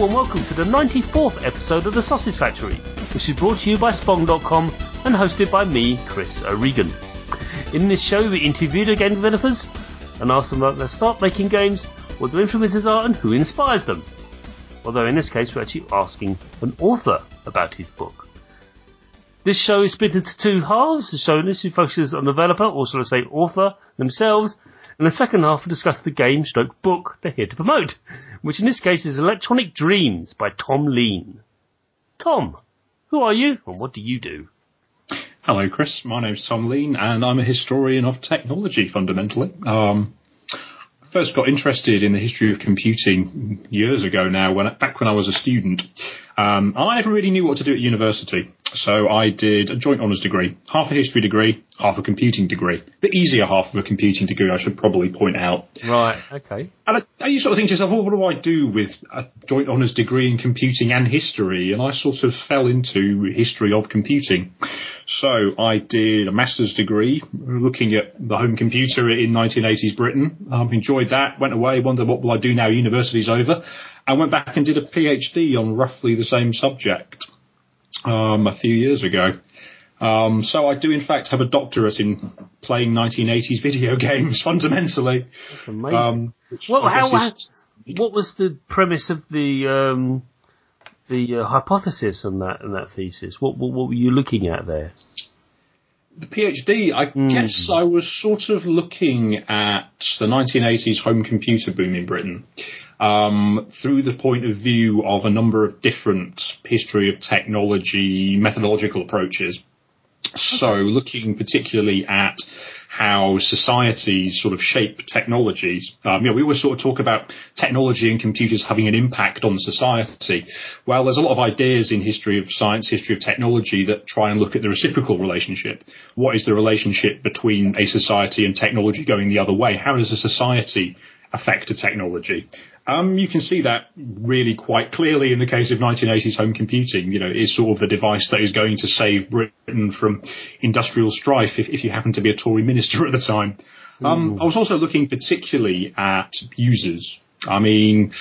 And welcome to the 94th episode of The Sausage Factory, which is brought to you by Spong.com and hosted by me, Chris O'Regan. In this show, we interviewed the game developers and asked them about their start making games, what their influences are, and who inspires them. Although in this case, we're actually asking an author about his book. This show is split into two halves. The show initially focuses on the developer, or shall I say author, themselves, and the second half will discuss the game stroke book they're here to promote, which in this case is Electronic Dreams by Tom Lean. Tom, who are you and what do you do? Hello, Chris. My name's Tom Lean, and I'm a historian of technology fundamentally. Um, first got interested in the history of computing years ago now, when back when I was a student. Um, I never really knew what to do at university, so I did a joint honours degree, half a history degree, half a computing degree. The easier half of a computing degree, I should probably point out. Right. Okay. And I, you sort of think to yourself, well, what do I do with a joint honours degree in computing and history? And I sort of fell into history of computing. So I did a master's degree looking at the home computer in 1980s Britain. Um, enjoyed that. Went away. Wondered what will I do now? University's over. I went back and did a PhD on roughly the same subject um, a few years ago. Um, so I do in fact have a doctorate in playing 1980s video games fundamentally. That's amazing. Um, well, how, is... what was the premise of the um, the uh, hypothesis on that on that thesis? What, what, what were you looking at there? The PhD, I mm. guess I was sort of looking at the 1980s home computer boom in Britain um, through the point of view of a number of different history of technology methodological approaches. So looking particularly at how societies sort of shape technologies. Um, you know, we always sort of talk about technology and computers having an impact on society. Well, there's a lot of ideas in history of science, history of technology that try and look at the reciprocal relationship. What is the relationship between a society and technology going the other way? How does a society affect a technology? Um, you can see that really quite clearly in the case of 1980s home computing. You know, is sort of the device that is going to save Britain from industrial strife if, if you happen to be a Tory minister at the time. Um, I was also looking particularly at users. I mean,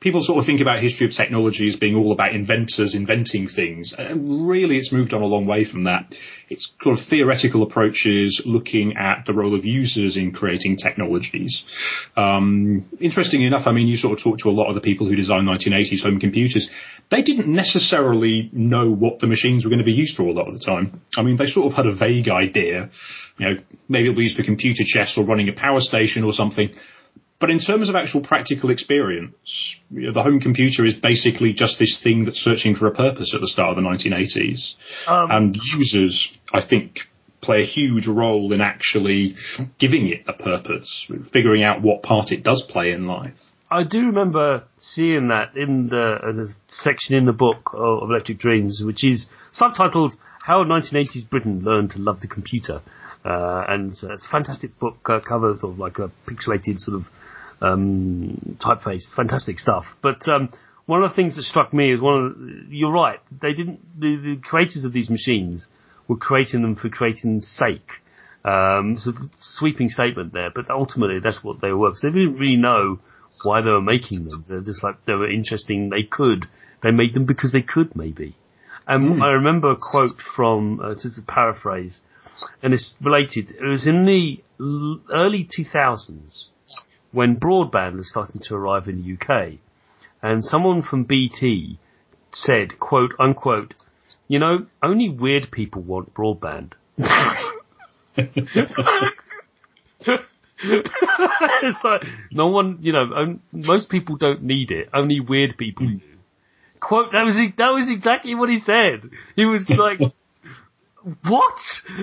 people sort of think about history of technology as being all about inventors inventing things. And really, it's moved on a long way from that. It's sort of theoretical approaches looking at the role of users in creating technologies. Um, interesting enough, I mean, you sort of talk to a lot of the people who designed 1980s home computers. They didn't necessarily know what the machines were going to be used for a lot of the time. I mean, they sort of had a vague idea. You know, maybe it'll be used for computer chess or running a power station or something but in terms of actual practical experience, you know, the home computer is basically just this thing that's searching for a purpose at the start of the 1980s. Um, and users, I think, play a huge role in actually giving it a purpose, figuring out what part it does play in life. I do remember seeing that in the, in the section in the book of Electric Dreams, which is subtitled "How 1980s Britain Learned to Love the Computer," uh, and uh, it's a fantastic book uh, cover, sort of like a pixelated sort of um, typeface. Fantastic stuff. But um, one of the things that struck me is one of you're right. They didn't the, the creators of these machines were creating them for creating sake. Um, a sweeping statement there, but ultimately that's what they were. Because they didn't really know why they were making them. They're just like they were interesting. They could. They made them because they could, maybe. And mm. I remember a quote from uh, just a paraphrase, and it's related. It was in the early 2000s when broadband was starting to arrive in the UK, and someone from BT said, quote unquote, you know, only weird people want broadband. it's like no one, you know, most people don't need it. Only weird people do. Quote. That was that was exactly what he said. He was like, "What?"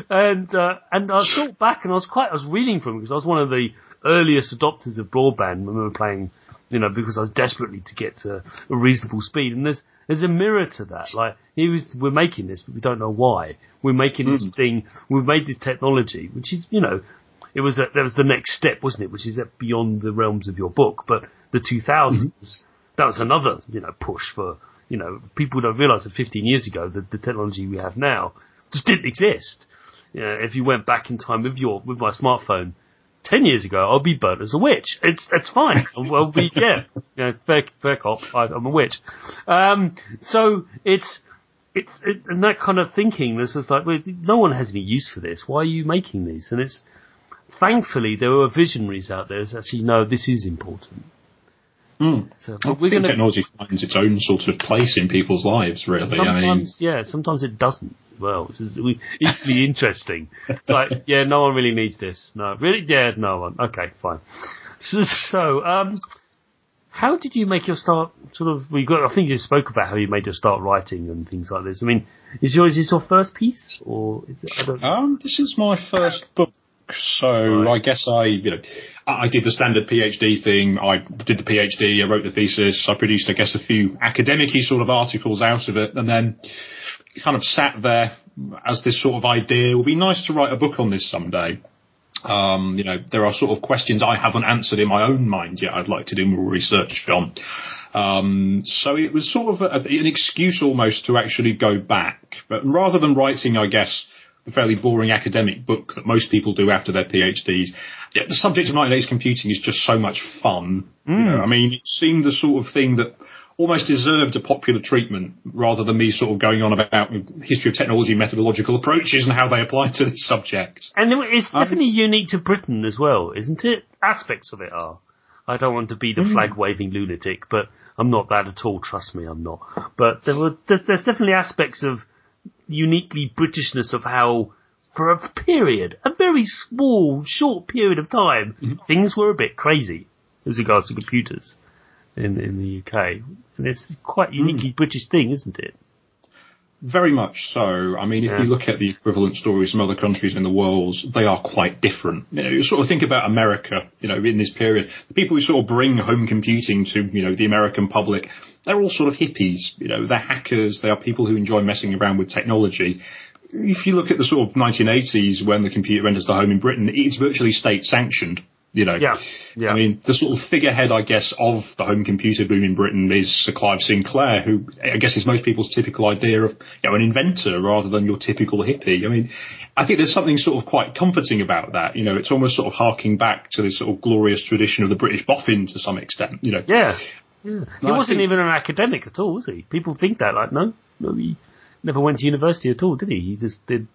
And uh, and I thought back, and I was quite, I was reading from him because I was one of the earliest adopters of broadband when we were playing, you know, because I was desperately to get to a reasonable speed. And there's there's a mirror to that. Like he was, we're making this, but we don't know why. We're making this hmm. thing. We've made this technology, which is, you know, it was a, that was the next step, wasn't it? Which is that beyond the realms of your book. But the 2000s, mm-hmm. that was another, you know, push for, you know, people don't realize that 15 years ago, the, the technology we have now just didn't exist. You know, if you went back in time with your, with my smartphone, ten years ago, I'll be burnt as a witch. It's it's fine. well, we yeah, know, fair, fair cop. I, I'm a witch. Um, so it's it's it, and that kind of thinking. This is like, well, no one has any use for this. Why are you making these? And it's thankfully there are visionaries out there that actually know this is important. Mm. So, but we're gonna, technology finds its own sort of place in people's lives, really. Sometimes, I mean, yeah, sometimes it doesn't. Well, it's equally interesting. It's like, yeah, no one really needs this. No, really, yeah, no one. Okay, fine. So, so um, how did you make your start? Sort of, we got. I think you spoke about how you made your start writing and things like this. I mean, is yours is your first piece or is it? I don't um, this is my first book so right. I guess I, you know, I did the standard PhD thing. I did the PhD. I wrote the thesis. I produced, I guess, a few academic sort of articles out of it, and then kind of sat there as this sort of idea. It would be nice to write a book on this someday. Um, you know, there are sort of questions I haven't answered in my own mind yet. I'd like to do more research on. Um, so it was sort of a, an excuse almost to actually go back, but rather than writing, I guess fairly boring academic book that most people do after their PhDs. The subject of 1980s computing is just so much fun. Mm. You know, I mean, it seemed the sort of thing that almost deserved a popular treatment rather than me sort of going on about history of technology methodological approaches and how they apply to this subject. And it's um, definitely um, unique to Britain as well, isn't it? Aspects of it are. I don't want to be the mm. flag waving lunatic, but I'm not that at all. Trust me, I'm not. But there were there's, there's definitely aspects of uniquely Britishness of how, for a period, a very small, short period of time, mm-hmm. things were a bit crazy as regards to computers in in the UK. And it's quite mm. uniquely mm. British thing, isn't it? Very much so. I mean, if yeah. you look at the equivalent stories from other countries in the world, they are quite different. You know, you sort of think about America, you know, in this period, the people who sort of bring home computing to, you know, the American public, they're all sort of hippies. You know, they're hackers. They are people who enjoy messing around with technology. If you look at the sort of 1980s when the computer enters the home in Britain, it's virtually state sanctioned. You know, yeah, yeah. I mean, the sort of figurehead, I guess, of the home computer boom in Britain is Sir Clive Sinclair, who I guess is most people's typical idea of you know an inventor rather than your typical hippie. I mean, I think there's something sort of quite comforting about that. You know, it's almost sort of harking back to this sort of glorious tradition of the British boffin to some extent. You know, yeah, yeah. He wasn't even an academic at all, was he? People think that, like, no, no, he never went to university at all, did he? He just did.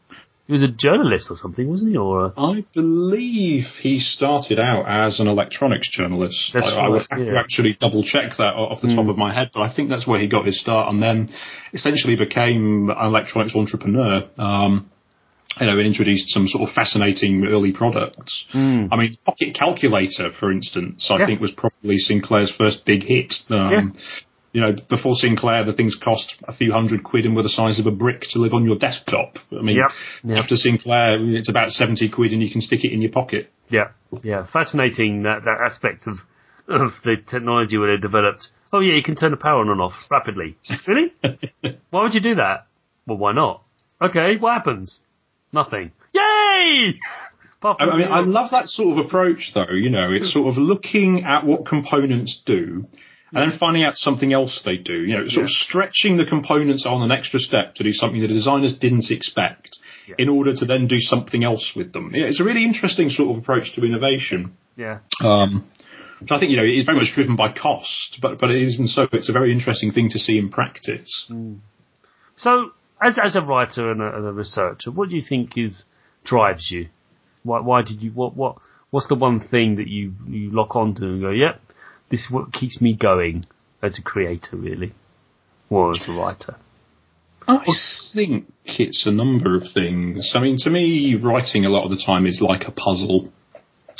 He was a journalist or something, wasn't he? Or a... I believe he started out as an electronics journalist. I, right, I, would have yeah. to actually double check that off the mm. top of my head, but I think that's where he got his start, and then essentially became an electronics entrepreneur. Um, you know, and introduced some sort of fascinating early products. Mm. I mean, Pocket Calculator, for instance, I yeah. think was probably Sinclair's first big hit. Um, yeah. You know, before Sinclair, the things cost a few hundred quid and were the size of a brick to live on your desktop. I mean, yep. Yep. after Sinclair, it's about 70 quid and you can stick it in your pocket. Yeah, yeah. Fascinating that, that aspect of, of the technology where they developed. Oh yeah, you can turn the power on and off rapidly. Really? why would you do that? Well, why not? Okay, what happens? Nothing. Yay! I mean, I love that sort of approach though, you know, it's sort of looking at what components do and then finding out something else they do, you know, sort yeah. of stretching the components on an extra step to do something the designers didn't expect yeah. in order to then do something else with them. Yeah, it's a really interesting sort of approach to innovation. Yeah. Um, which I think, you know, is very much driven by cost, but, but even so, it's a very interesting thing to see in practice. Mm. So, as as a writer and a, and a, researcher, what do you think is drives you? Why why did you what what what's the one thing that you you lock onto and go, yep, this is what keeps me going as a creator, really, or as a writer. I think it's a number of things. I mean, to me, writing a lot of the time is like a puzzle.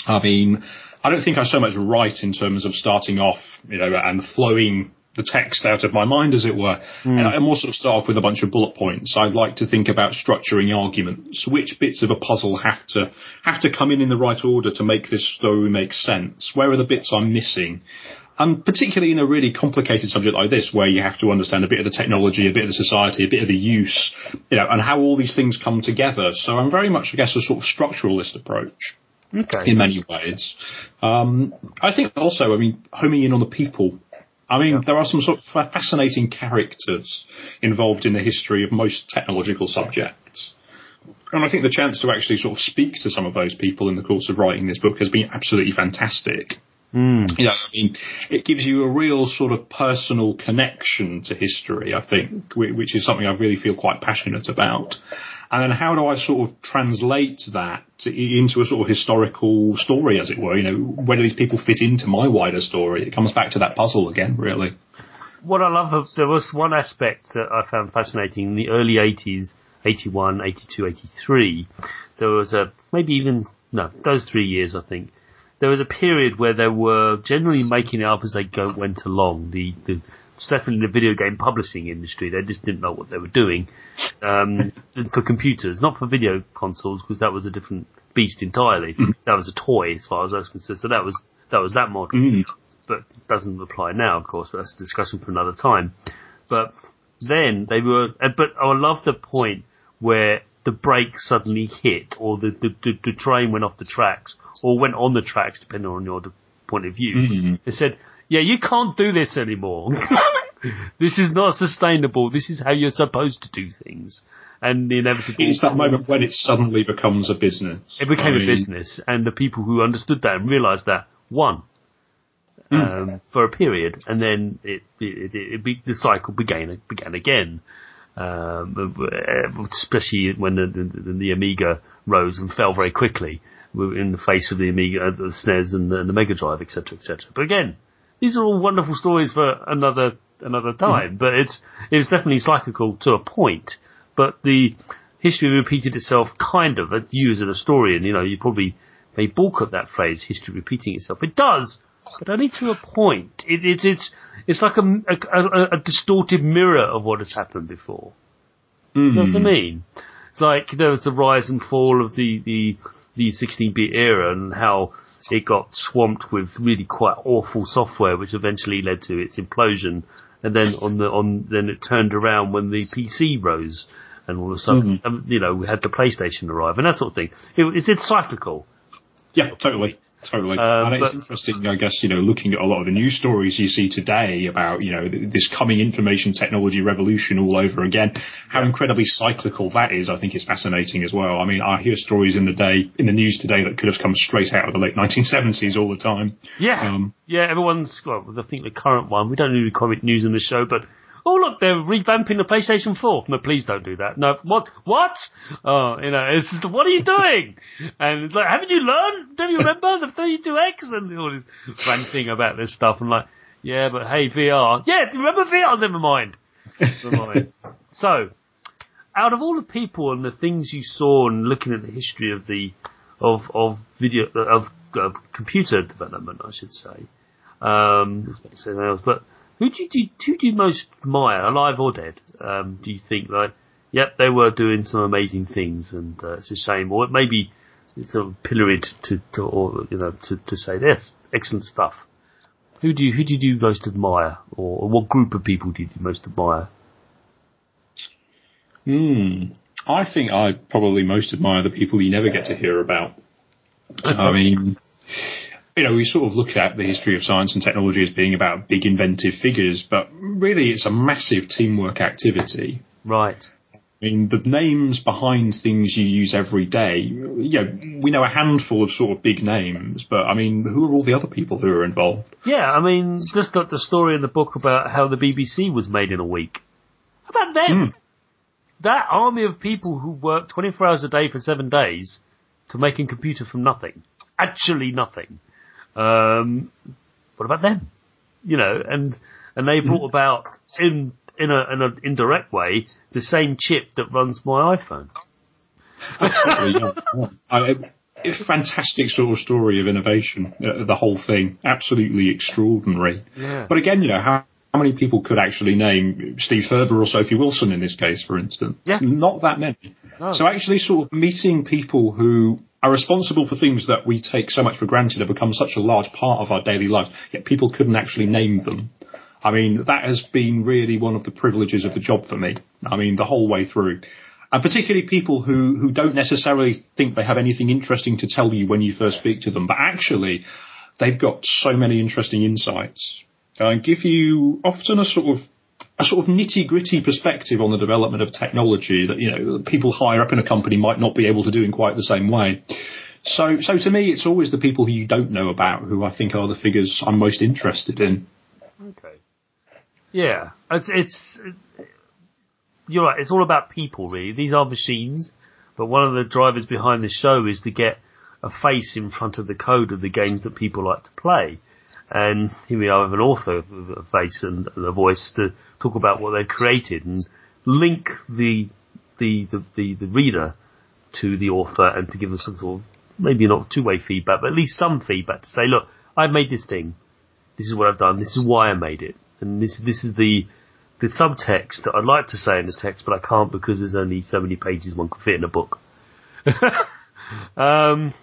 I mean, I don't think I so much write in terms of starting off, you know, and flowing the text out of my mind, as it were. Mm. And I more sort of start off with a bunch of bullet points. I'd like to think about structuring arguments. Which bits of a puzzle have to have to come in in the right order to make this story make sense? Where are the bits I'm missing? And particularly in a really complicated subject like this, where you have to understand a bit of the technology, a bit of the society, a bit of the use, you know, and how all these things come together. So I'm very much, I guess, a sort of structuralist approach. Okay. In many ways. Um, I think also, I mean, homing in on the people I mean, yeah. there are some sort of fascinating characters involved in the history of most technological subjects. and I think the chance to actually sort of speak to some of those people in the course of writing this book has been absolutely fantastic. Mm. You know, I mean, it gives you a real sort of personal connection to history, I think, which is something I really feel quite passionate about. And then how do I sort of translate that into a sort of historical story, as it were? You know, where do these people fit into my wider story? It comes back to that puzzle again, really. What I love of, there was one aspect that I found fascinating in the early 80s, 81, 82, 83. There was a, maybe even, no, those three years, I think. There was a period where they were generally making it up as they go, went along. The, the definitely the video game publishing industry. They just didn't know what they were doing um, for computers, not for video consoles, because that was a different beast entirely. Mm. That was a toy, as far as I was concerned. So that was that was that model, mm. but doesn't apply now, of course. But that's a discussion for another time. But then they were, but I love the point where the brake suddenly hit, or the, the, the, the train went off the tracks, or went on the tracks, depending on your point of view. Mm-hmm. They said, yeah, you can't do this anymore. this is not sustainable. This is how you're supposed to do things. And inevitably. It's that moment when it suddenly becomes a business. It became I mean, a business, and the people who understood that and realized that won. Mm. Um, for a period, and then it, it, it, it be, the cycle began began again. Um, especially when the, the, the, Amiga rose and fell very quickly in the face of the Amiga, the SNES, and the, and the Mega Drive, etc., etc. But again, these are all wonderful stories for another another time. Mm. But it's it was definitely cyclical to a point. But the history repeated itself, kind of. You as an historian, you know, you probably may balk at that phrase, history repeating itself. It does, but only to a point. It, it, it's it's like a, a, a, distorted mirror of what has happened before. Mm. You know what I mean? It's like there was the rise and fall of the the the 16-bit era and how it got swamped with really quite awful software, which eventually led to its implosion. And then on the on then it turned around when the PC rose, and all of a sudden, mm-hmm. um, you know, we had the PlayStation arrive and that sort of thing. It, it's, it's cyclical. Yeah, totally. Totally. Um, and it's interesting, I guess, you know, looking at a lot of the news stories you see today about, you know, this coming information technology revolution all over again, how incredibly cyclical that is, I think is fascinating as well. I mean, I hear stories in the day, in the news today that could have come straight out of the late 1970s all the time. Yeah. Um, yeah, everyone's, well, I think the current one, we don't really comment news in the show, but oh look, they're revamping the PlayStation 4. No, please don't do that. No, what, what? Oh, you know, it's just, what are you doing? And it's like, haven't you learned? Don't you remember the 32X? And all this ranting about this stuff. And like, yeah, but hey, VR. Yeah, remember VR? Never mind. Never mind. so, out of all the people and the things you saw and looking at the history of the, of, of video, of, of computer development, I should say, um, I was about to say something else, but who do you who do you most admire, alive or dead? Um, do you think like, yep, they were doing some amazing things, and uh, it's a shame, or maybe it's sort of pilloried to, to or you know to, to say this excellent stuff. Who do you who did you most admire, or, or what group of people do you most admire? Hmm. I think I probably most admire the people you never get to hear about. I mean, you know, we sort of look at the history of science and technology as being about big inventive figures, but really it's a massive teamwork activity. Right. I mean, the names behind things you use every day, you know, we know a handful of sort of big names, but I mean, who are all the other people who are involved? Yeah, I mean, just the story in the book about how the BBC was made in a week. How about them? Mm. That army of people who worked 24 hours a day for seven days to make a computer from nothing. Actually nothing. Um, what about them? You know, and and they brought mm-hmm. about in in a in an indirect way the same chip that runs my iPhone. I, a fantastic sort of story of innovation, uh, the whole thing. Absolutely extraordinary. Yeah. But again, you know, how, how many people could actually name Steve Furber or Sophie Wilson in this case, for instance? Yeah. Not that many. No. So actually sort of meeting people who are responsible for things that we take so much for granted have become such a large part of our daily life, yet people couldn't actually name them. I mean, that has been really one of the privileges of the job for me. I mean, the whole way through. And particularly people who, who don't necessarily think they have anything interesting to tell you when you first speak to them, but actually they've got so many interesting insights and give you often a sort of a sort of nitty gritty perspective on the development of technology that you know people higher up in a company might not be able to do in quite the same way. So, so to me, it's always the people who you don't know about who I think are the figures I'm most interested in. Okay. Yeah, it's it's you're right. It's all about people, really. These are machines, but one of the drivers behind the show is to get a face in front of the code of the games that people like to play. And here we are with an author with a face and, and a voice to talk about what they've created and link the the, the, the, the reader to the author and to give them some sort of maybe not two way feedback, but at least some feedback to say, look, I've made this thing. This is what I've done. This is why I made it. And this this is the the subtext that I'd like to say in the text, but I can't because there's only so many pages one could fit in a book. um,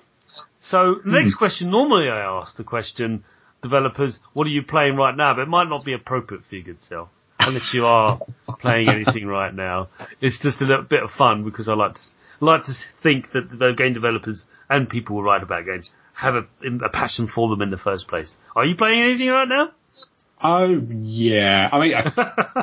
so next hmm. question. Normally I ask the question, developers, what are you playing right now? But it might not be appropriate for your good self. Unless you are playing anything right now. It's just a little bit of fun because I like to, like to think that the game developers and people who write about games have a, a passion for them in the first place. Are you playing anything right now? Oh yeah, I mean, I,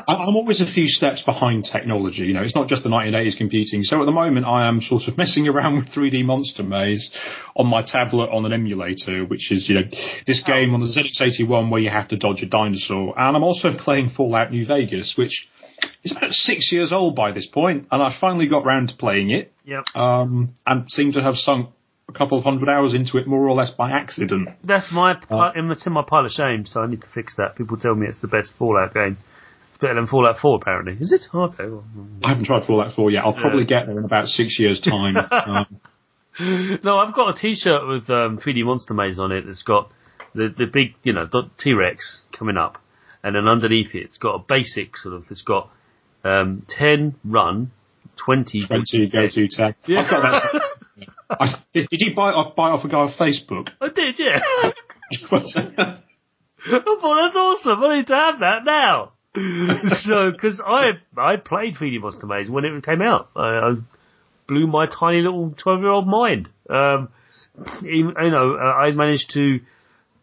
am always a few steps behind technology. You know, it's not just the 1980s computing. So at the moment, I am sort of messing around with 3D Monster Maze on my tablet on an emulator, which is you know this oh. game on the ZX81 where you have to dodge a dinosaur. And I'm also playing Fallout New Vegas, which is about six years old by this point, and I finally got round to playing it. Yep. Um, and seem to have sunk a couple of hundred hours into it more or less by accident. That's my uh, it's in my pile of shame, so I need to fix that. People tell me it's the best Fallout game. It's better than Fallout 4, apparently. Is it? Okay. I haven't tried Fallout 4 yet. I'll probably yeah. get there in about six years' time. um, no, I've got a T-shirt with um, 3D Monster Maze on it. That's got the the big, you know, T-Rex coming up, and then underneath it, it's got a basic sort of. It's got um, 10 run, 20, 20 go to tag. Yeah. I've got that. I, did you buy, buy off a guy on Facebook? I did, yeah. I thought that's awesome. I need to have that now. so, because I I played 3D Monster Maze when it came out, I, I blew my tiny little twelve year old mind. Um, you know, uh, I managed to.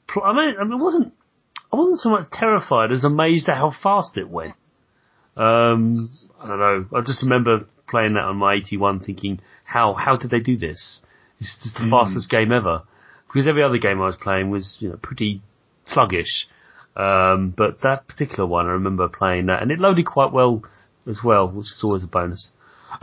Pl- I mean, I wasn't. I wasn't so much terrified as amazed at how fast it went. Um, I don't know. I just remember playing that on my 81 thinking, how, how did they do this? It's just the mm. fastest game ever. Because every other game I was playing was, you know, pretty sluggish. Um, but that particular one, I remember playing that, and it loaded quite well as well, which is always a bonus.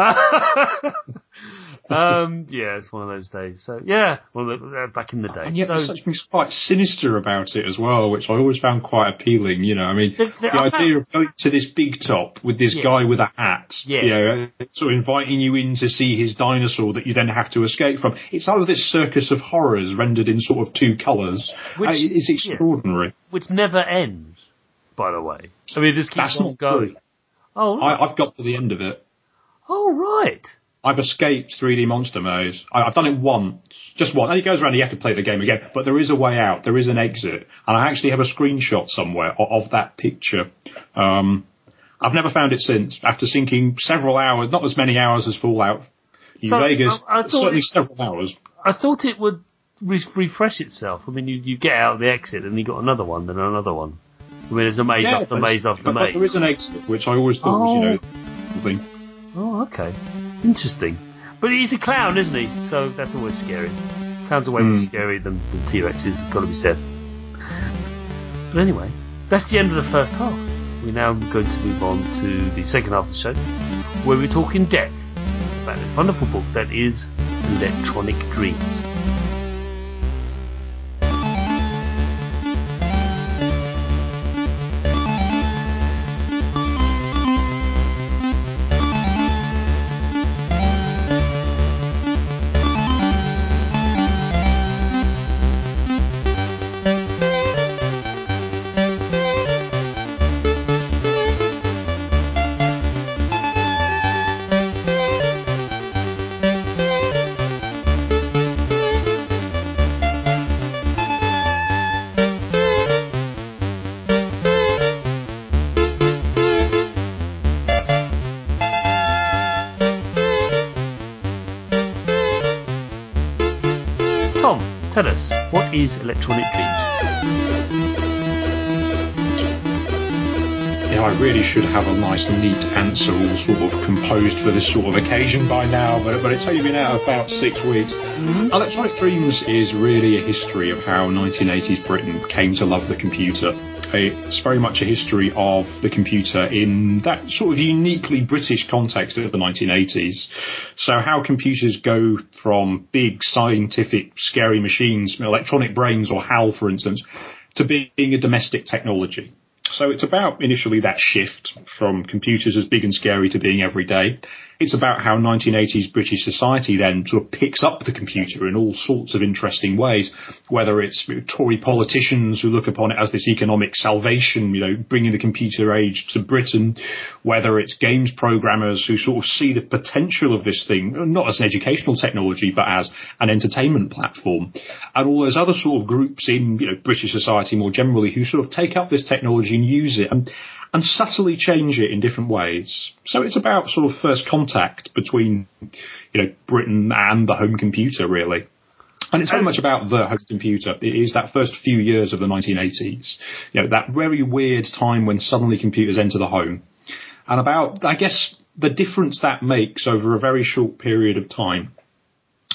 um, yeah, it's one of those days. So yeah, well, uh, back in the day. And yet so, there's something quite sinister about it as well, which I always found quite appealing. You know, I mean, the, the, the idea of going to this big top with this yes. guy with a hat, yes. you know, sort of inviting you in to see his dinosaur that you then have to escape from. It's all of this circus of horrors rendered in sort of two colours. Which, uh, it's extraordinary. Yeah. Which never ends, by the way. I mean, this keeps That's on going. Oh, right. I, I've got to the end of it. Oh, right. I've escaped 3D Monster Maze. I, have done it once, just once. And it goes around, you have to play the game again. But there is a way out. There is an exit, and I actually have a screenshot somewhere of, of that picture. Um, I've never found it since. After sinking several hours, not as many hours as Fallout New so Vegas, I, I certainly it, several hours. I thought it would re- refresh itself. I mean, you, you get out of the exit, and you got another one, then another one. I mean, there's a maze yeah, after maze after but, maze. But there is an exit, which I always thought oh. was, you know, something. Oh, okay. Interesting. But he's a clown, isn't he? So that's always scary. Clowns are way more mm. scary than, than T Rexes, it's got to be said. But anyway, that's the end of the first half. We're now going to move on to the second half of the show, where we talk in depth about this wonderful book that is Electronic Dreams. Electronic Dreams? Should have a nice, neat answer all sort of composed for this sort of occasion by now, but, but it's only been out about six weeks. Mm-hmm. Electronic Dreams is really a history of how 1980s Britain came to love the computer. It's very much a history of the computer in that sort of uniquely British context of the 1980s. So how computers go from big scientific scary machines, electronic brains or HAL for instance, to being a domestic technology. So it's about initially that shift from computers as big and scary to being everyday. It's about how 1980s British society then sort of picks up the computer in all sorts of interesting ways, whether it's Tory politicians who look upon it as this economic salvation, you know, bringing the computer age to Britain, whether it's games programmers who sort of see the potential of this thing, not as an educational technology, but as an entertainment platform, and all those other sort of groups in, you know, British society more generally who sort of take up this technology and use it. And and subtly change it in different ways. So it's about sort of first contact between, you know, Britain and the home computer, really. And it's very much about the home computer. It is that first few years of the 1980s. You know, that very weird time when suddenly computers enter the home. And about, I guess, the difference that makes over a very short period of time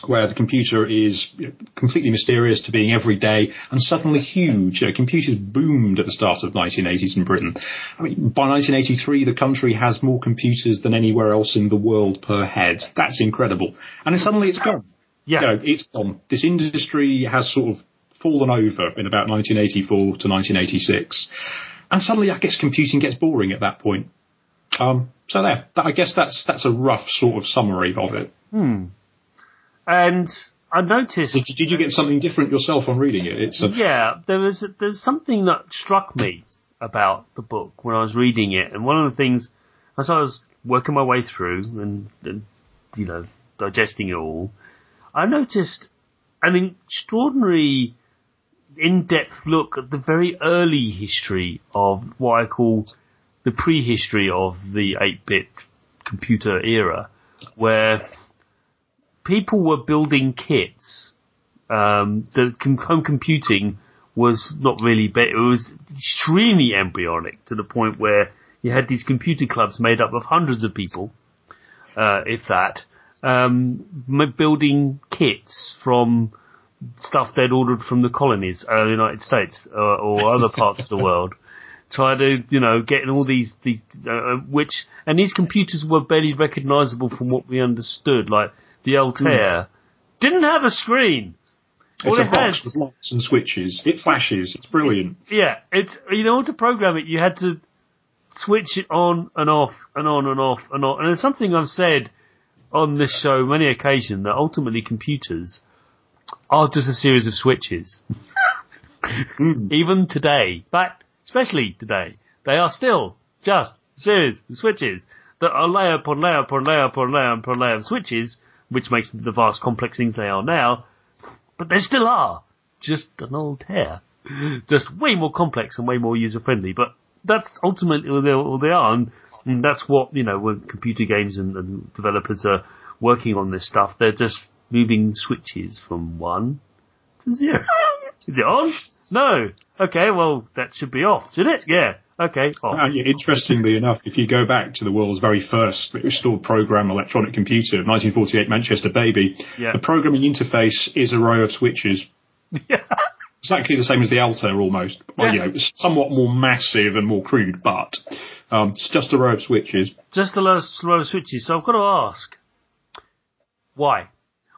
where the computer is completely mysterious to being everyday and suddenly huge. You know, computers boomed at the start of 1980s in Britain. I mean, by 1983, the country has more computers than anywhere else in the world per head. That's incredible. And then suddenly it's gone. Yeah. You know, it's gone. This industry has sort of fallen over in about 1984 to 1986. And suddenly, I guess computing gets boring at that point. Um, so there, I guess that's that's a rough sort of summary of it. Hmm. And I noticed. Did, did you get something different yourself on reading it? It's a, yeah, there was there's something that struck me about the book when I was reading it, and one of the things as I was working my way through and, and you know digesting it all, I noticed an extraordinary in-depth look at the very early history of what I call the prehistory of the 8-bit computer era, where people were building kits. Um, the home computing was not really, be- it was extremely embryonic to the point where you had these computer clubs made up of hundreds of people, uh, if that, um, building kits from stuff they'd ordered from the colonies, uh, the United States, uh, or other parts of the world. Try to, you know, getting all these, these, uh, which, and these computers were barely recognizable from what we understood. Like, the Altair, mm. didn't have a screen. All it's a box has, with lights and switches. It flashes. It's brilliant. Yeah, it's you know to program it, you had to switch it on and off and on and off and on. And it's something I've said on this show many occasions that ultimately computers are just a series of switches. mm. Even today, but especially today, they are still just a series of switches that are layer upon layer upon layer upon layer upon layer of switches which makes the vast complex things they are now. But they still are. Just an old hair. Just way more complex and way more user friendly. But that's ultimately all they are. And, and that's what, you know, when computer games and, and developers are working on this stuff, they're just moving switches from one to zero. Is it on? No. Okay, well, that should be off, should it? Yeah. Okay. Oh. Uh, yeah, interestingly enough, if you go back to the world's very first stored program electronic computer, 1948 Manchester Baby, yeah. the programming interface is a row of switches. Yeah. Exactly the same as the Altair almost. Well, yeah. you know, somewhat more massive and more crude, but um, it's just a row of switches. Just a row of switches. So I've got to ask, why?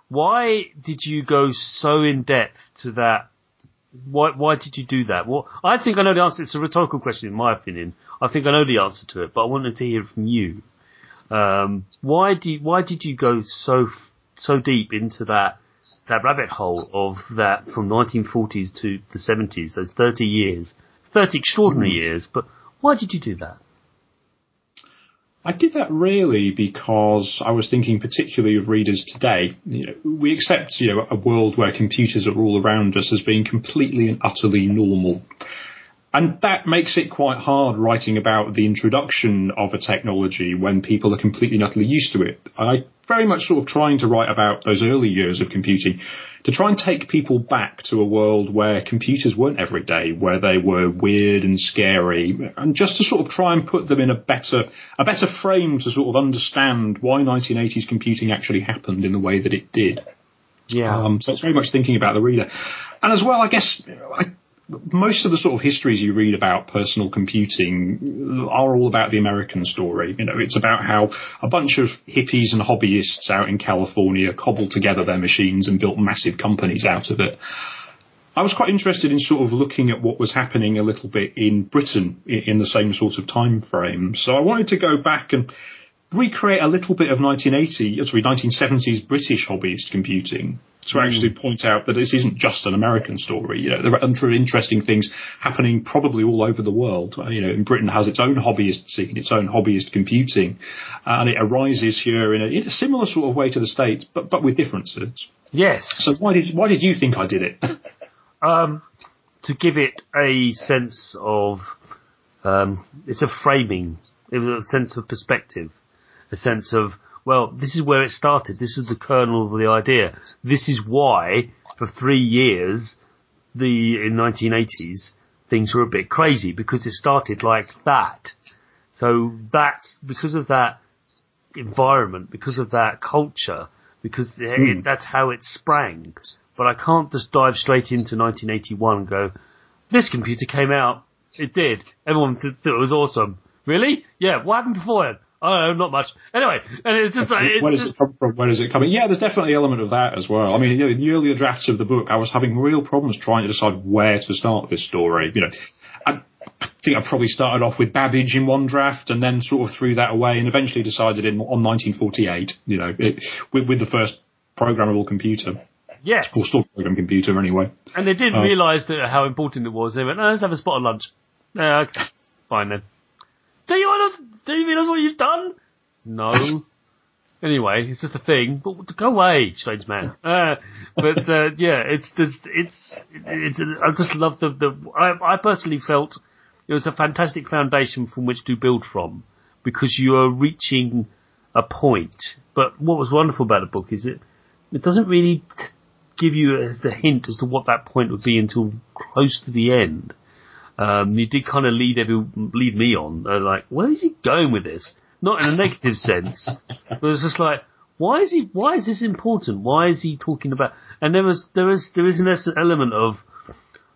Why did you go so in depth to that why, why did you do that? Well, I think I know the answer. It's a rhetorical question, in my opinion. I think I know the answer to it, but I wanted to hear from you. Um, why do you, why did you go so so deep into that that rabbit hole of that from 1940s to the 70s, those 30 years, 30 extraordinary mm. years? But why did you do that? I did that really because I was thinking particularly of readers today. You know, we accept you know a world where computers are all around us as being completely and utterly normal. And that makes it quite hard writing about the introduction of a technology when people are completely and utterly used to it. I very much sort of trying to write about those early years of computing to try and take people back to a world where computers weren't every day, where they were weird and scary, and just to sort of try and put them in a better, a better frame to sort of understand why 1980s computing actually happened in the way that it did. Yeah. Um, so it's very much thinking about the reader. And as well, I guess, I, most of the sort of histories you read about personal computing are all about the American story. You know, it's about how a bunch of hippies and hobbyists out in California cobbled together their machines and built massive companies out of it. I was quite interested in sort of looking at what was happening a little bit in Britain in the same sort of time frame. So I wanted to go back and recreate a little bit of 1980, sorry, 1970s British hobbyist computing to actually mm. point out that this isn't just an American story. You know, there are interesting things happening probably all over the world. Uh, you know, in Britain has its own hobbyist scene, its own hobbyist computing, uh, and it arises here in a, in a, similar sort of way to the States, but, but with differences. Yes. So why did, why did you think I did it? um, to give it a sense of, um, it's a framing, a sense of perspective, a sense of, well, this is where it started. This is the kernel of the idea. This is why, for three years, the in 1980s, things were a bit crazy because it started like that. So that's because of that environment, because of that culture, because it, mm. that's how it sprang. But I can't just dive straight into 1981 and go, this computer came out. It did. Everyone th- thought it was awesome. Really? Yeah. What happened before it? Oh, not much. Anyway, and it's just like, it's where does just, it come from? Where does it come? In? Yeah, there's definitely an element of that as well. I mean, you know, in the earlier drafts of the book, I was having real problems trying to decide where to start this story. You know, I, I think I probably started off with Babbage in one draft and then sort of threw that away and eventually decided in on 1948. You know, it, with, with the first programmable computer. Yes. Or stored program computer anyway. And they didn't uh, realise how important it was. They went, oh, let's have a spot of lunch. Yeah, okay. Fine then. Do you want us, do you realise what you've done? No. anyway, it's just a thing. But go away, strange man. Uh, but uh, yeah, it's just it's it's. I just love the the. I, I personally felt it was a fantastic foundation from which to build from because you are reaching a point. But what was wonderful about the book is it it doesn't really give you as the hint as to what that point would be until close to the end. Um, you did kind of lead every, lead me on, uh, like, where is he going with this? Not in a negative sense, but it's just like, why is he? Why is this important? Why is he talking about? And there was there is there is an element of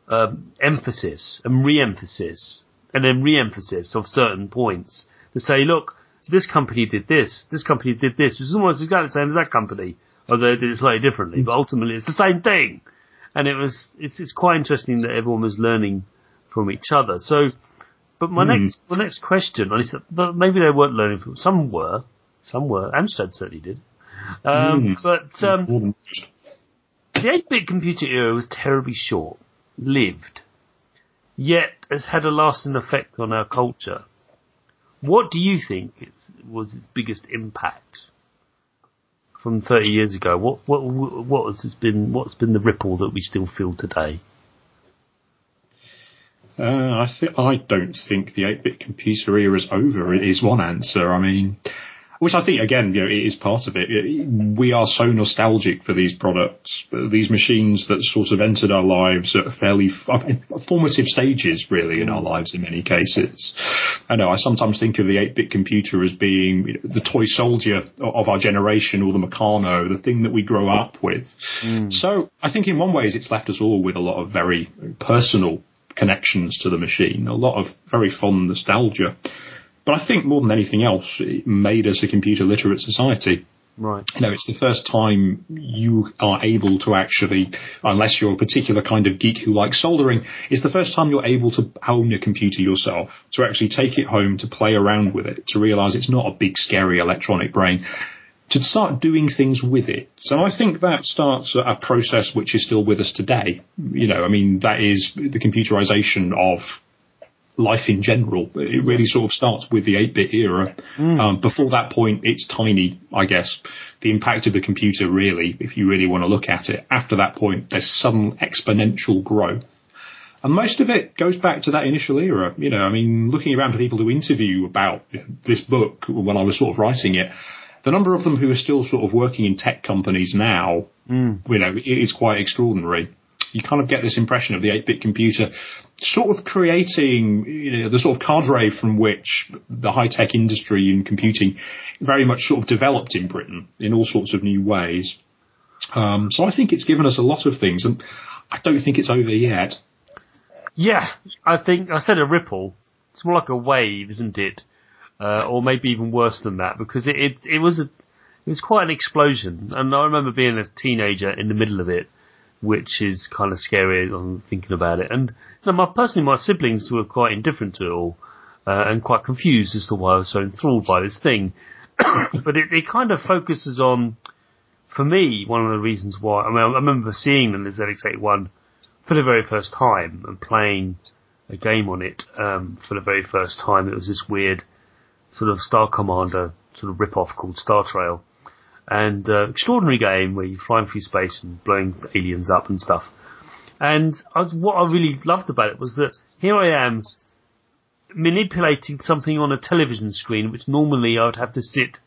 um, emphasis and re-emphasis, and then re-emphasis of certain points to say, look, this company did this, this company did this, is almost exactly the same as that company, although they did it slightly differently, but ultimately it's the same thing. And it was it's it's quite interesting that everyone was learning from each other. So but my mm. next, my next question, maybe they weren't learning from, some were, some were, Amstrad certainly did. Um, mm. But, um, the 8-bit computer era was terribly short, lived, yet has had a lasting effect on our culture. What do you think was its biggest impact from 30 years ago? What, what, what has been, what's been the ripple that we still feel today? Uh, I th- I don't think the 8-bit computer era is over. It is one answer. I mean, which I think again, you know, it is part of it. We are so nostalgic for these products, these machines that sort of entered our lives at fairly formative stages, really, in our lives in many cases. I know I sometimes think of the 8-bit computer as being the toy soldier of our generation, or the Meccano, the thing that we grow up with. Mm. So I think in one ways it's left us all with a lot of very personal connections to the machine, a lot of very fond nostalgia. But I think more than anything else, it made us a computer literate society. Right. You know, it's the first time you are able to actually, unless you're a particular kind of geek who likes soldering, it's the first time you're able to own a computer yourself, to actually take it home, to play around with it, to realize it's not a big scary electronic brain to start doing things with it. So I think that starts a process which is still with us today. You know, I mean, that is the computerization of life in general. It really sort of starts with the 8-bit era. Mm. Um, before that point, it's tiny, I guess. The impact of the computer really, if you really want to look at it. After that point, there's some exponential growth. And most of it goes back to that initial era. You know, I mean, looking around for people to interview about this book when I was sort of writing it, the number of them who are still sort of working in tech companies now, mm. you know, it's quite extraordinary. You kind of get this impression of the 8-bit computer sort of creating, you know, the sort of cadre from which the high-tech industry and computing very much sort of developed in Britain in all sorts of new ways. Um, so I think it's given us a lot of things, and I don't think it's over yet. Yeah, I think I said a ripple. It's more like a wave, isn't it? Uh, or maybe even worse than that, because it, it it was a it was quite an explosion, and I remember being a teenager in the middle of it, which is kind of scary on thinking about it. And you know, my personally, my siblings were quite indifferent to it all, uh, and quite confused as to why I was so enthralled by this thing. but it, it kind of focuses on, for me, one of the reasons why. I mean, I remember seeing the ZX81 for the very first time and playing a game on it um, for the very first time. It was this weird sort of Star Commander sort of rip-off called Star Trail, and uh, extraordinary game where you're flying through space and blowing aliens up and stuff. And I was, what I really loved about it was that here I am manipulating something on a television screen, which normally I would have to sit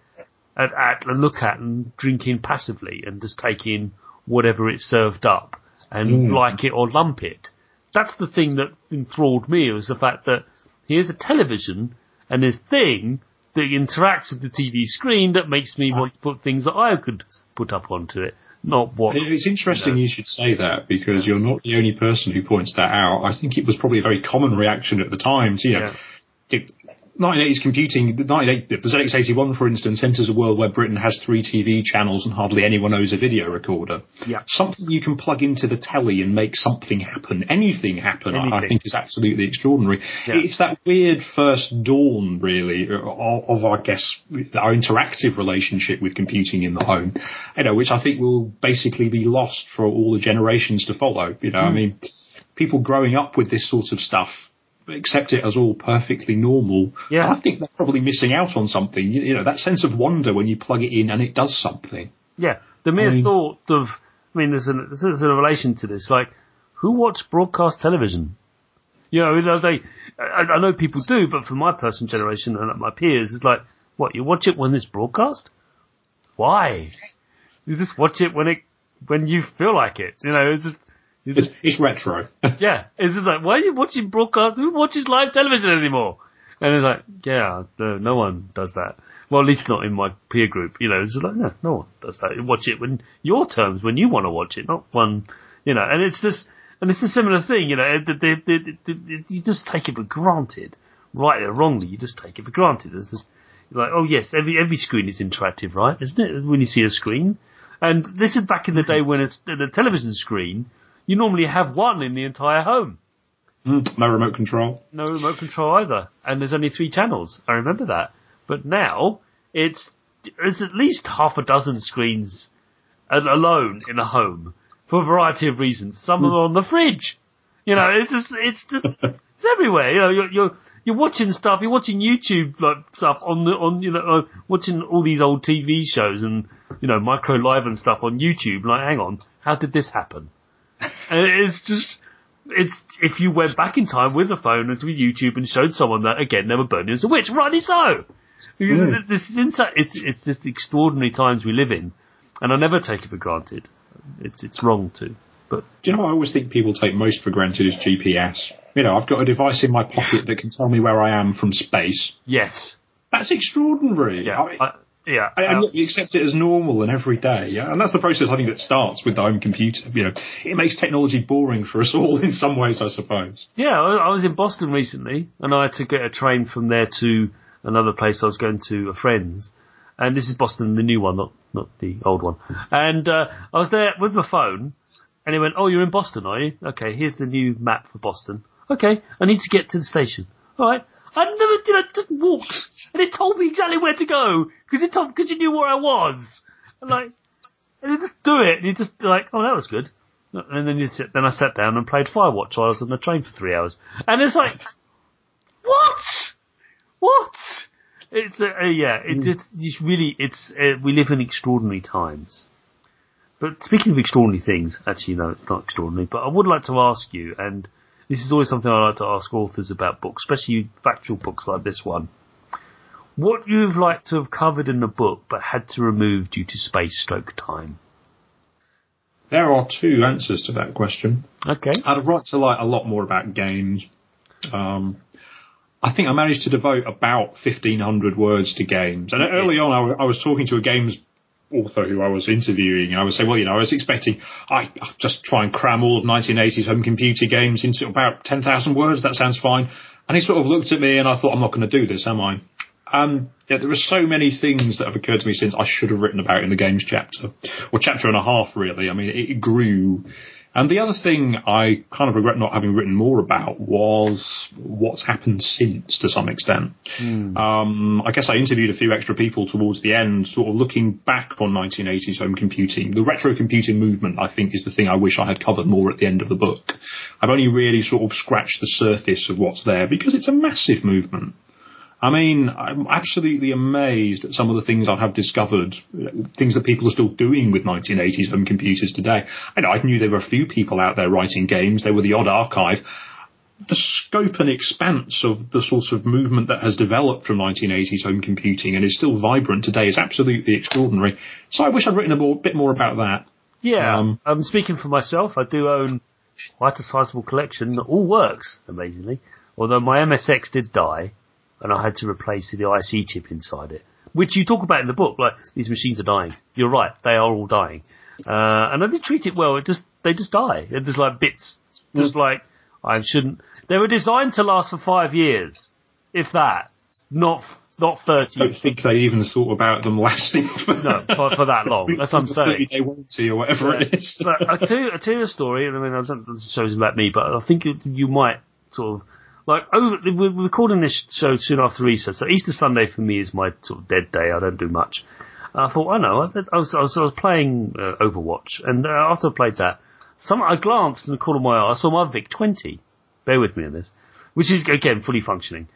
at, at and look at and drink in passively and just take in whatever it's served up and mm. like it or lump it. That's the thing that enthralled me was the fact that here's a television and this thing that interacts with the TV screen that makes me want to put things that I could put up onto it. Not what. It's interesting you, know. you should say that because you're not the only person who points that out. I think it was probably a very common reaction at the time. To, you know, yeah. it, 1980s computing, the, 98, the ZX81, for instance, enters a world where Britain has three TV channels and hardly anyone owns a video recorder. Yeah. Something you can plug into the telly and make something happen, anything happen, anything. I think is absolutely extraordinary. Yeah. It's that weird first dawn, really, of, of, I guess, our interactive relationship with computing in the home, you know, which I think will basically be lost for all the generations to follow. You know, mm. I hmm. mean, people growing up with this sort of stuff accept it as all perfectly normal. Yeah. I think they're probably missing out on something. You, you, know, that sense of wonder when you plug it in and it does something. Yeah. The mere I mean, thought of, I mean, there's, an, there's a relation to this. Like, who watched broadcast television? You know, they, I, I know people do, but for my personal generation and my peers, it's like, what, you watch it when it's broadcast? Why? You just watch it when it, when you feel like it. You know, it's just, it's, it's retro. yeah, it's just like, why are you watching broadcast? Who watches live television anymore? And it's like, yeah, no, no one does that. Well, at least not in my peer group. You know, it's just like, no, no one does that. You watch it when your terms, when you want to watch it, not one, you know. And it's just, and it's a similar thing. You know, they, they, they, you just take it for granted, right or wrongly. You just take it for granted. It's just like, oh yes, every every screen is interactive, right? Isn't it? When you see a screen, and this is back in the day when it's the television screen you normally have one in the entire home. Mm, no remote control. No remote control either. And there's only three channels. I remember that. But now, it's, it's at least half a dozen screens alone in a home for a variety of reasons. Some are on the fridge. You know, it's just, it's just, it's everywhere. You know, you're, you're, you're watching stuff, you're watching YouTube like stuff on the, on, you know, uh, watching all these old TV shows and, you know, micro live and stuff on YouTube. Like, hang on, how did this happen? And it's just, it's, if you went back in time with a phone and with YouTube and showed someone that, again, they were burning as a witch, rightly so. Because mm. this is inside, it's, it's just extraordinary times we live in. And I never take it for granted. It's, it's wrong to. But do you know what I always think people take most for granted is GPS. You know, I've got a device in my pocket that can tell me where I am from space. Yes. That's extraordinary. Yeah. I mean, I, yeah. And, and you accept it as normal and every day. Yeah. And that's the process I think that starts with the home computer. You know, it makes technology boring for us all in some ways, I suppose. Yeah. I was in Boston recently and I had to get a train from there to another place I was going to a friend's. And this is Boston, the new one, not, not the old one. And, uh, I was there with my phone and he went, Oh, you're in Boston, are you? Okay. Here's the new map for Boston. Okay. I need to get to the station. All right. I never did. I just walked, and it told me exactly where to go because it told because you knew where I was. And like, and you just do it, and you just like, oh, that was good. And then you sit. Then I sat down and played Firewatch while I was on the train for three hours, and it's like, what? What? It's uh, uh, yeah. It mm. just it's really it's uh, we live in extraordinary times. But speaking of extraordinary things, actually no, it's not extraordinary. But I would like to ask you, and this is always something I like to ask authors about books, especially factual books like this one. What you've liked to have covered in the book but had to remove due to space stroke time? There are two answers to that question. Okay. I'd like to like a lot more about games. Um, I think I managed to devote about 1500 words to games. And early on, I, w- I was talking to a games author who I was interviewing, and I was saying, well, you know, I was expecting, I I'll just try and cram all of 1980s home computer games into about 10,000 words. That sounds fine. And he sort of looked at me, and I thought, I'm not going to do this, am I? Um, yeah, there are so many things that have occurred to me since I should have written about in the games chapter, or chapter and a half, really. I mean, it grew. And the other thing I kind of regret not having written more about was what's happened since, to some extent. Um, I guess I interviewed a few extra people towards the end, sort of looking back on 1980s home computing. The retro computing movement, I think, is the thing I wish I had covered more at the end of the book. I've only really sort of scratched the surface of what's there because it's a massive movement. I mean, I'm absolutely amazed at some of the things I have discovered, things that people are still doing with 1980s home computers today. I know I knew there were a few people out there writing games. They were the odd archive. The scope and expanse of the sort of movement that has developed from 1980s home computing and is still vibrant today is absolutely extraordinary. So I wish I'd written a more, bit more about that. Yeah. Um, Um, speaking for myself, I do own quite a sizable collection that all works, amazingly. Although my MSX did die, and I had to replace the IC chip inside it. Which you talk about in the book, like, these machines are dying. You're right, they are all dying. Uh, and I did treat it well, it just, they just die. It just like bits, just like, I shouldn't, they were designed to last for five years. If that. Not, not 30. I don't think they even thought about them lasting for, No, for, for that long. That's what I'm saying. 30 day warranty or whatever it is. but I tell, you, I tell you a story, and I mean, I don't know if about me, but I think you, you might sort of, like, over, we're we're recording this show soon after Easter, so Easter Sunday for me is my sort of dead day, I don't do much. And I thought, I know, I, I, was, I, was, I was playing uh, Overwatch, and uh, after I played that, some, I glanced in the corner of my eye, I saw my Vic 20, bear with me on this, which is, again, fully functioning.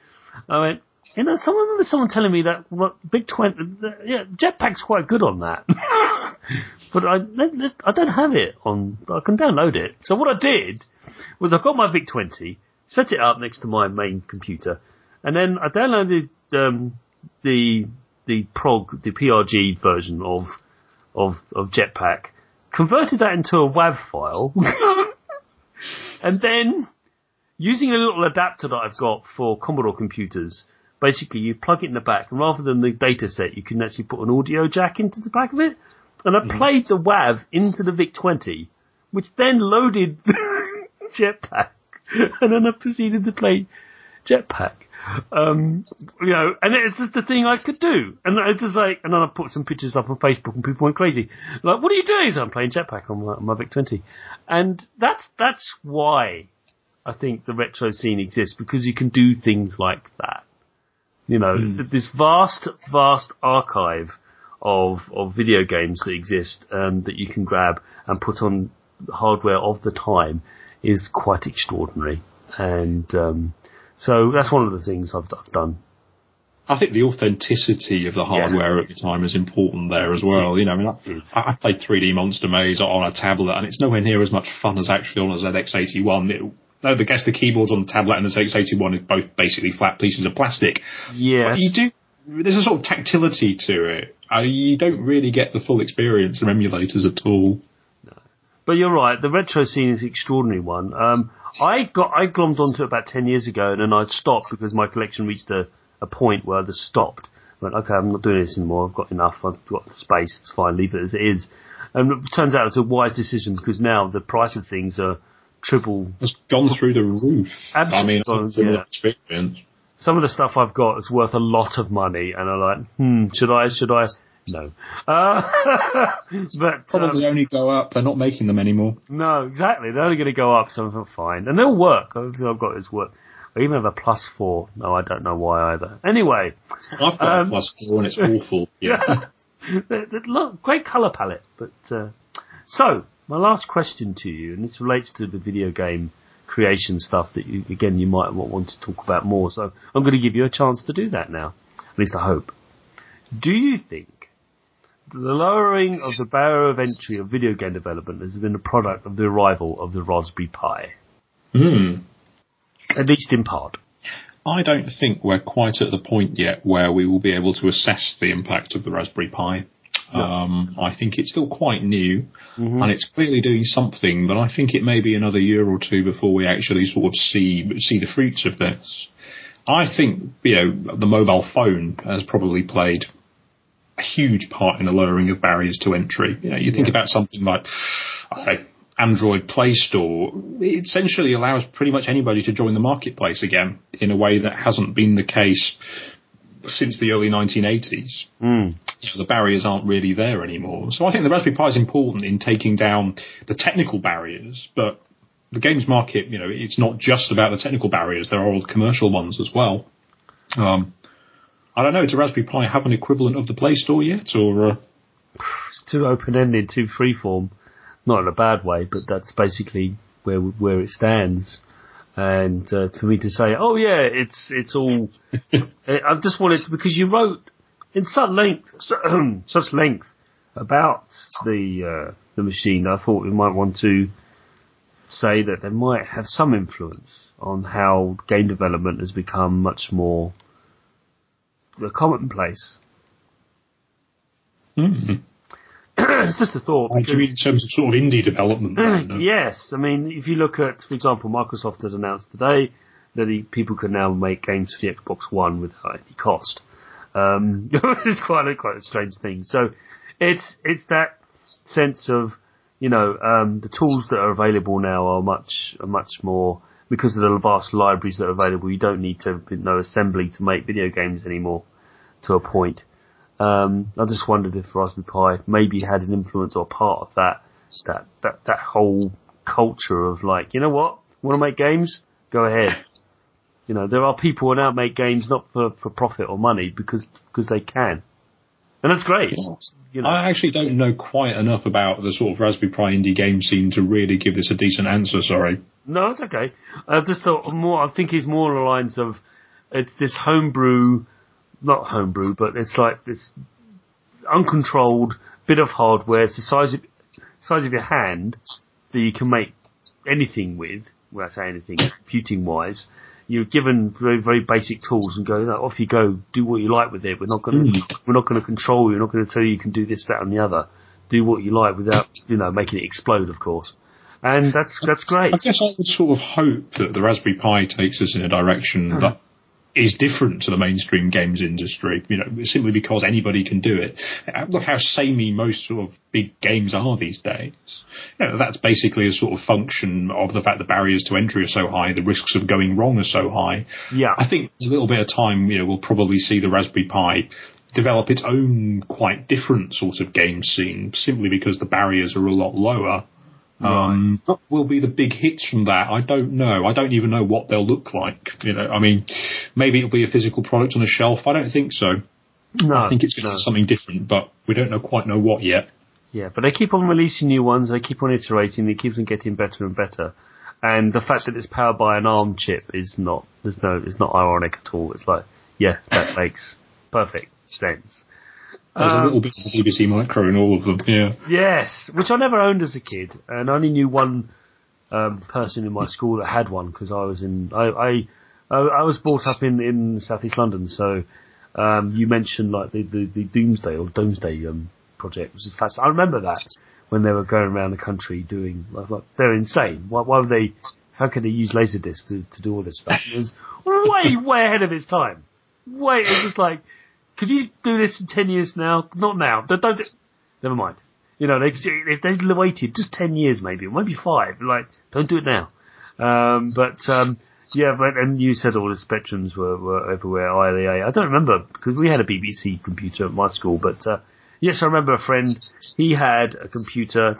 I went, you know, someone remember someone telling me that what, Vic Twenty, the- yeah, Jetpac's quite good on that, but I I don't have it on. I can download it. So what I did was I got my Vic Twenty, set it up next to my main computer, and then I downloaded um, the the prog the PRG version of of of Jetpac, converted that into a WAV file, and then using a little adapter that I've got for Commodore computers, basically you plug it in the back, and rather than the data set, you can actually put an audio jack into the back of it. And I played the WAV into the VIC 20, which then loaded Jetpac, and then I proceeded to play Jetpac. Um, you know, and it's just the thing I could do. And it's just like, and then I put some pictures up on Facebook and people went crazy. Like, what are you doing? So I'm playing Jetpac on my, on my VIC 20. And that's, that's why I think the retro scene exists because you can do things like that. You know, th- this vast, vast archive of of video games that exist um, that you can grab and put on hardware of the time is quite extraordinary. And um, so that's one of the things I've, I've done. I think the authenticity of the hardware at the time is important there as well. You know, I mean, I, I played 3D Monster Maze on a tablet, and it's nowhere near as much fun as actually on a ZX81. It, no, I guess the keyboards on the tablet and the ZX81 are both basically flat pieces of plastic. Yes. But you do. There's a sort of tactility to it. Uh, you don't really get the full experience from emulators at all. But you're right, the retro scene is an extraordinary one. Um, I got I glommed onto it about ten years ago, and then I stopped because my collection reached a, a point where I just stopped. I went, okay, I'm not doing this anymore. I've got enough. I've got the space. It's fine. Leave it as it is. And it turns out it's a wise decision because now the price of things are triple. It's gone through the roof. I mean, it's Absolutely, yeah. experience. Some of the stuff I've got is worth a lot of money, and I'm like, hmm, should I? Should I? No. Uh, but um, Probably only go up. They're not making them anymore. No, exactly. They're only going to go up, so I thought, fine. And they'll work. Everything I've got is work. I even have a plus four. No, I don't know why either. Anyway, I've got Um, a plus four and it's awful. Yeah. the- the- look, great colour palette. But uh, so, my last question to you, and this relates to the video game creation stuff that you, again, you might want to talk about more. So I'm going to give you a chance to do that now. At least I hope. Do you think the lowering of the barrier of entry of video game development has been a product of the arrival of the Raspberry Pi? Hmm. at least in part. I don't think we're quite at the point yet where we will be able to assess the impact of the Raspberry Pi. No. Um, I think it's still quite new, mm-hmm. and it's clearly doing something. But I think it may be another year or two before we actually sort of see see the fruits of this. I think you know the mobile phone has probably played a huge part in the lowering of barriers to entry. You know, you think yeah. about something like Android Play Store, it essentially allows pretty much anybody to join the marketplace again in a way that hasn't been the case since the early 1980s. Mm. You know, the barriers aren't really there anymore. So I think the Raspberry Pi is important in taking down the technical barriers, but the games market, you know, it's not just about the technical barriers. There are all the commercial ones as well. Um, I don't know. Does Raspberry Pi have an equivalent of the Play Store yet, or? Uh... It's too open-ended, too freeform not in a bad way, but that's basically where where it stands. And uh, for me to say, oh yeah, it's it's all, I just wanted to, because you wrote in such length, such length about the uh, the machine. I thought we might want to say that they might have some influence on how game development has become much more the commonplace. Mm-hmm. it's just a thought. Because, you mean in terms of sort of indie development? yes, I mean if you look at, for example, Microsoft has announced today that the, people can now make games for the Xbox One without any cost. Um, it's quite a quite a strange thing. So it's it's that sense of you know um, the tools that are available now are much are much more because of the vast libraries that are available. You don't need to know assembly to make video games anymore to a point. Um, I just wondered if Raspberry Pi maybe had an influence or part of that, that, that, that whole culture of like, you know what? Want to make games? Go ahead. You know, there are people who now make games not for, for profit or money because, because they can. And that's great. You know. I actually don't know quite enough about the sort of Raspberry Pi indie game scene to really give this a decent answer, sorry. No, it's okay. I just thought more, I think he's more on the lines of, it's this homebrew not homebrew, but it's like this uncontrolled bit of hardware. It's the size of size of your hand that you can make anything with. Well, I say anything, computing wise. You're given very very basic tools and go off you go. Do what you like with it. We're not going to we're not going to control you. We're not going to tell you you can do this, that, and the other. Do what you like without you know making it explode, of course. And that's that's great. I guess I would sort of hope that the Raspberry Pi takes us in a direction hmm. that is different to the mainstream games industry, you know, simply because anybody can do it. Look how samey most sort of big games are these days. You know, that's basically a sort of function of the fact the barriers to entry are so high, the risks of going wrong are so high. Yeah. I think a little bit of time, you know, we'll probably see the Raspberry Pi develop its own quite different sort of game scene simply because the barriers are a lot lower. Um, what will be the big hits from that? I don't know. I don't even know what they'll look like. You know, I mean, maybe it'll be a physical product on a shelf. I don't think so. No, I think it's going to no. be something different, but we don't know quite know what yet. Yeah, but they keep on releasing new ones. They keep on iterating. They keep on getting better and better. And the fact that it's powered by an ARM chip is not. There's no. It's not ironic at all. It's like, yeah, that makes perfect sense. There's a little bit of BBC Micro in all of them, yeah. Yes, which I never owned as a kid, and I only knew one um, person in my school that had one because I was in I, I I was brought up in in southeast London, so um, you mentioned like the, the, the Domesday or Doomsday um, project, which is fast. I remember that when they were going around the country doing. Like, they're insane. Why, why would they? How could they use laserdisc to to do all this stuff? It was way way ahead of its time. Way it was just like could you do this in ten years now? Not now. Don't. don't never mind. You know, they, if they'd waited just ten years, maybe, maybe five, like, don't do it now. Um, but um, yeah, but and you said all the spectrums were, were everywhere. ILA. I don't remember because we had a BBC computer at my school, but uh, yes, I remember a friend. He had a computer,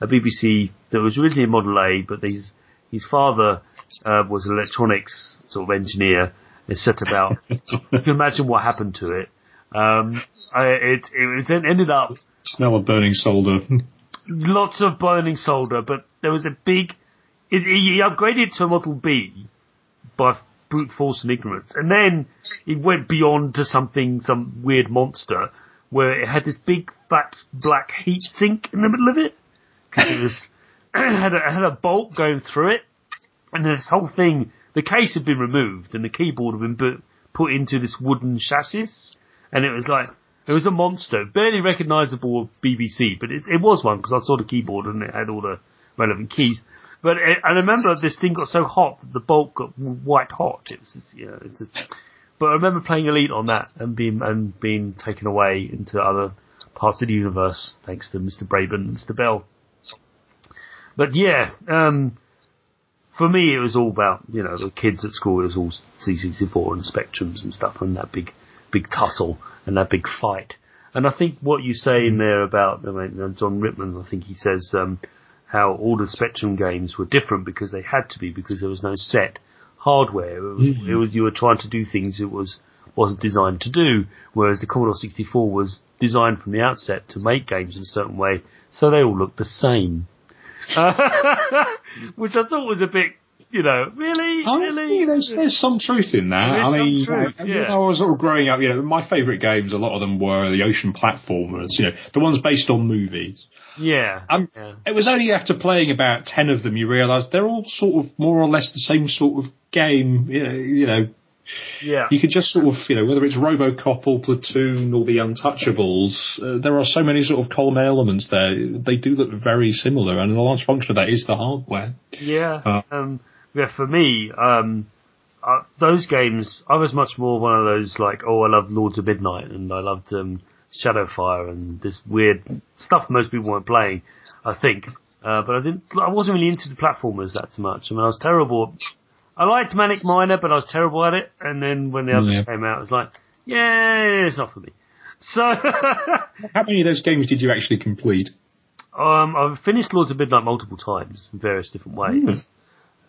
a BBC that was originally a Model A, but his his father uh, was an electronics sort of engineer, it set about. you can imagine what happened to it. Um, I, it it ended up smell of burning solder. lots of burning solder, but there was a big. It, he upgraded to a Model B by brute force and ignorance, and then it went beyond to something, some weird monster, where it had this big fat black heat sink in the middle of it because it was had a, had a bolt going through it, and this whole thing the case had been removed and the keyboard had been put, put into this wooden chassis, and it was like it was a monster, barely recognisable of BBC, but it, it was one because I saw the keyboard and it had all the relevant keys. But it, I remember this thing got so hot that the bolt got white hot. It was just, you know, it's just, but I remember playing Elite on that and being and being taken away into other parts of the universe thanks to Mr. Braben and Mr. Bell. But yeah, um, for me it was all about you know the kids at school. It was all C64 and Spectrums and stuff, and that big big tussle and that big fight. And I think what you say in there about I mean, Jon Ritman, I think he says um, how all the Spectrum games were different because they had to be because there was no set hardware. It was, mm-hmm. it was you were trying to do things it was wasn't designed to do, whereas the Commodore 64 was designed from the outset to make games in a certain way, so they all looked the same. which I thought was a bit, you know, really, I really. There's, there's some truth in that. I mean, truth, yeah. I was sort of growing up. You know, my favourite games, a lot of them were the ocean platformers. You know, the ones based on movies. Yeah, um, yeah. It was only after playing about ten of them you realise they're all sort of more or less the same sort of game. You know, you know yeah. You could just sort of, you know, whether it's Robocop or Platoon or the Untouchables, uh, there are so many sort of common elements there. They do look very similar, and a large function of that is the hardware. Yeah. Uh, um, yeah, for me, um, uh, those games, I was much more one of those like, oh, I love Lords of Midnight, and I loved um, Shadowfire, and this weird stuff most people weren't playing, I think. Uh, but I didn't, I wasn't really into the platformers that much. I mean, I was terrible I liked Manic Miner, but I was terrible at it. And then when the others yeah. came out, I was like, yeah, it's not for me. So, how many of those games did you actually complete? Um, I've finished Lords of Midnight multiple times in various different ways. Mm.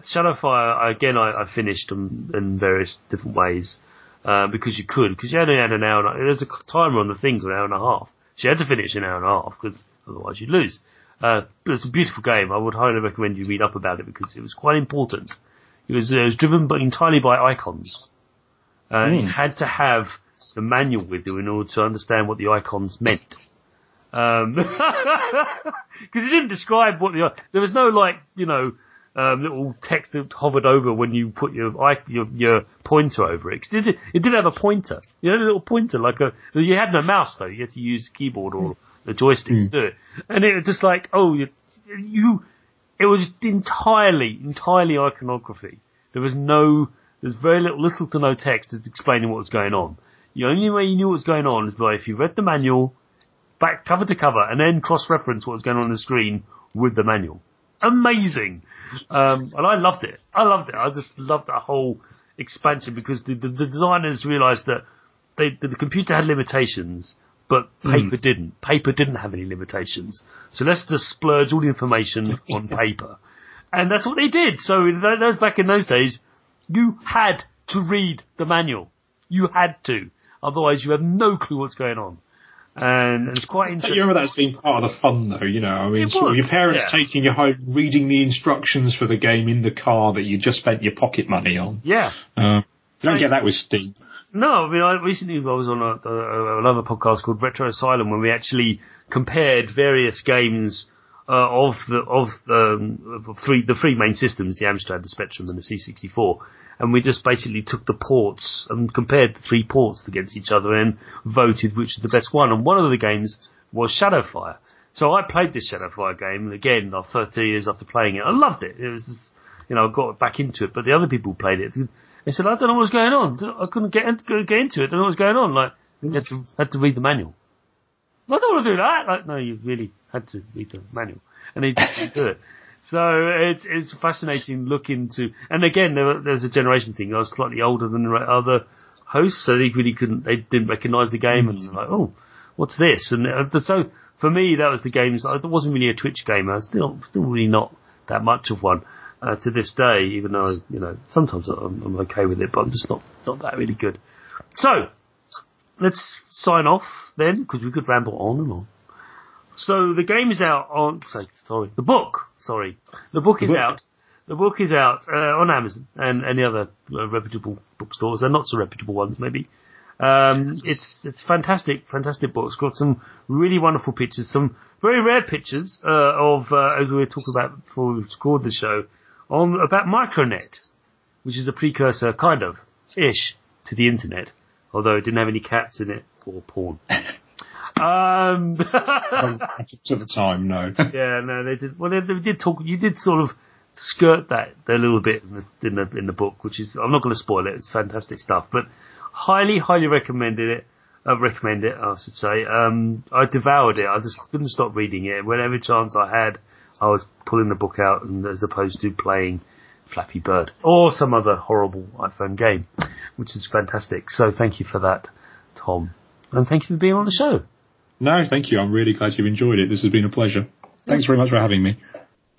Shadowfire, again, I, I finished them in various different ways uh, because you could, because you only had an hour. And, there's a timer on the things an hour and a half. So you had to finish an hour and a half because otherwise you'd lose. Uh, but it's a beautiful game. I would highly recommend you read up about it because it was quite important it was, it was driven by, entirely by icons. Uh, mm. It had to have the manual with you in order to understand what the icons meant. Um, because it didn't describe what the, there was no like, you know, um, little text that hovered over when you put your your, your pointer over it. It did, it did have a pointer. You had a little pointer, like a. You had no mouse though. You had to use keyboard or the joystick mm. to do it. And it was just like, oh, you, you it was entirely, entirely iconography. There was no, there's very little, little to no text explaining what was going on. The only way you knew what was going on is by if you read the manual, back cover to cover, and then cross-reference what was going on on the screen with the manual. Amazing! Um, and I loved it. I loved it. I just loved that whole expansion because the, the, the designers realized that they, the computer had limitations but hmm. paper mm. didn't. Paper didn't have any limitations. So let's just splurge all the information on paper. And that's what they did. So in those, back in those days, you had to read the manual. You had to. Otherwise you have no clue what's going on. And it's quite interesting. You remember that being part of the fun though, you know, I mean, your parents yeah. taking you home, reading the instructions for the game in the car that you just spent your pocket money on. Yeah. Uh, you don't get that with Steam. No, I mean, I recently I was on a, a, another podcast called Retro Asylum when we actually compared various games uh, of the of the um, three the three main systems, the Amstrad, the Spectrum, and the C64, and we just basically took the ports and compared the three ports against each other and voted which is the best one. And one of the games was Shadowfire. So I played this Shadowfire game again after 30 years after playing it. I loved it. It was, just, you know, I got back into it. But the other people played it they said, I don't know what's going on. I couldn't get, into, get into it. I don't know what's going on. Like, you had to, had to read the manual. I don't want to do that. Like, no, you really had to read the manual. And they didn't do it. So it's, it's fascinating looking to, and again, there, there's a generation thing. I was slightly older than the other hosts, so they really couldn't, they didn't recognize the game and like, oh, what's this? And uh, so for me, that was the games. I wasn't really a Twitch gamer. Still, still really not that much of one uh, to this day, even though, you know, sometimes I'm, I'm okay with it, but I'm just not, not that really good. So, let's sign off then, because we could ramble on and on. So the game is out on, sorry, the book, sorry, the book the is book. out. The book is out uh, on Amazon and any other uh, reputable bookstores, and not so reputable ones maybe. Um, it's it's fantastic, fantastic book. It's got some really wonderful pictures, some very rare pictures uh, of uh, as we were talking about before we scored the show on about Micronet. which is a precursor, kind of, ish, to the internet, although it didn't have any cats in it or porn. um, to the time, no. yeah, no, they did. Well, they, they did talk. You did sort of skirt that a little bit in the, in the in the book, which is I'm not going to spoil it. It's fantastic stuff, but highly, highly recommended it. I recommend it, I should say. Um, I devoured it. I just couldn't stop reading it. Whenever chance I had, I was pulling the book out, and as opposed to playing Flappy Bird or some other horrible iPhone game, which is fantastic. So thank you for that, Tom, and thank you for being on the show. No, thank you. I'm really glad you've enjoyed it. This has been a pleasure. Thanks very much for having me.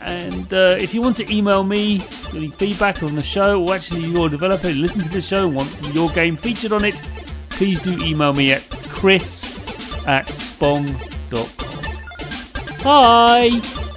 And uh, if you want to email me any feedback on the show, or actually you're a developer listen to the show and want your game featured on it, please do email me at chris at spong.com. Bye!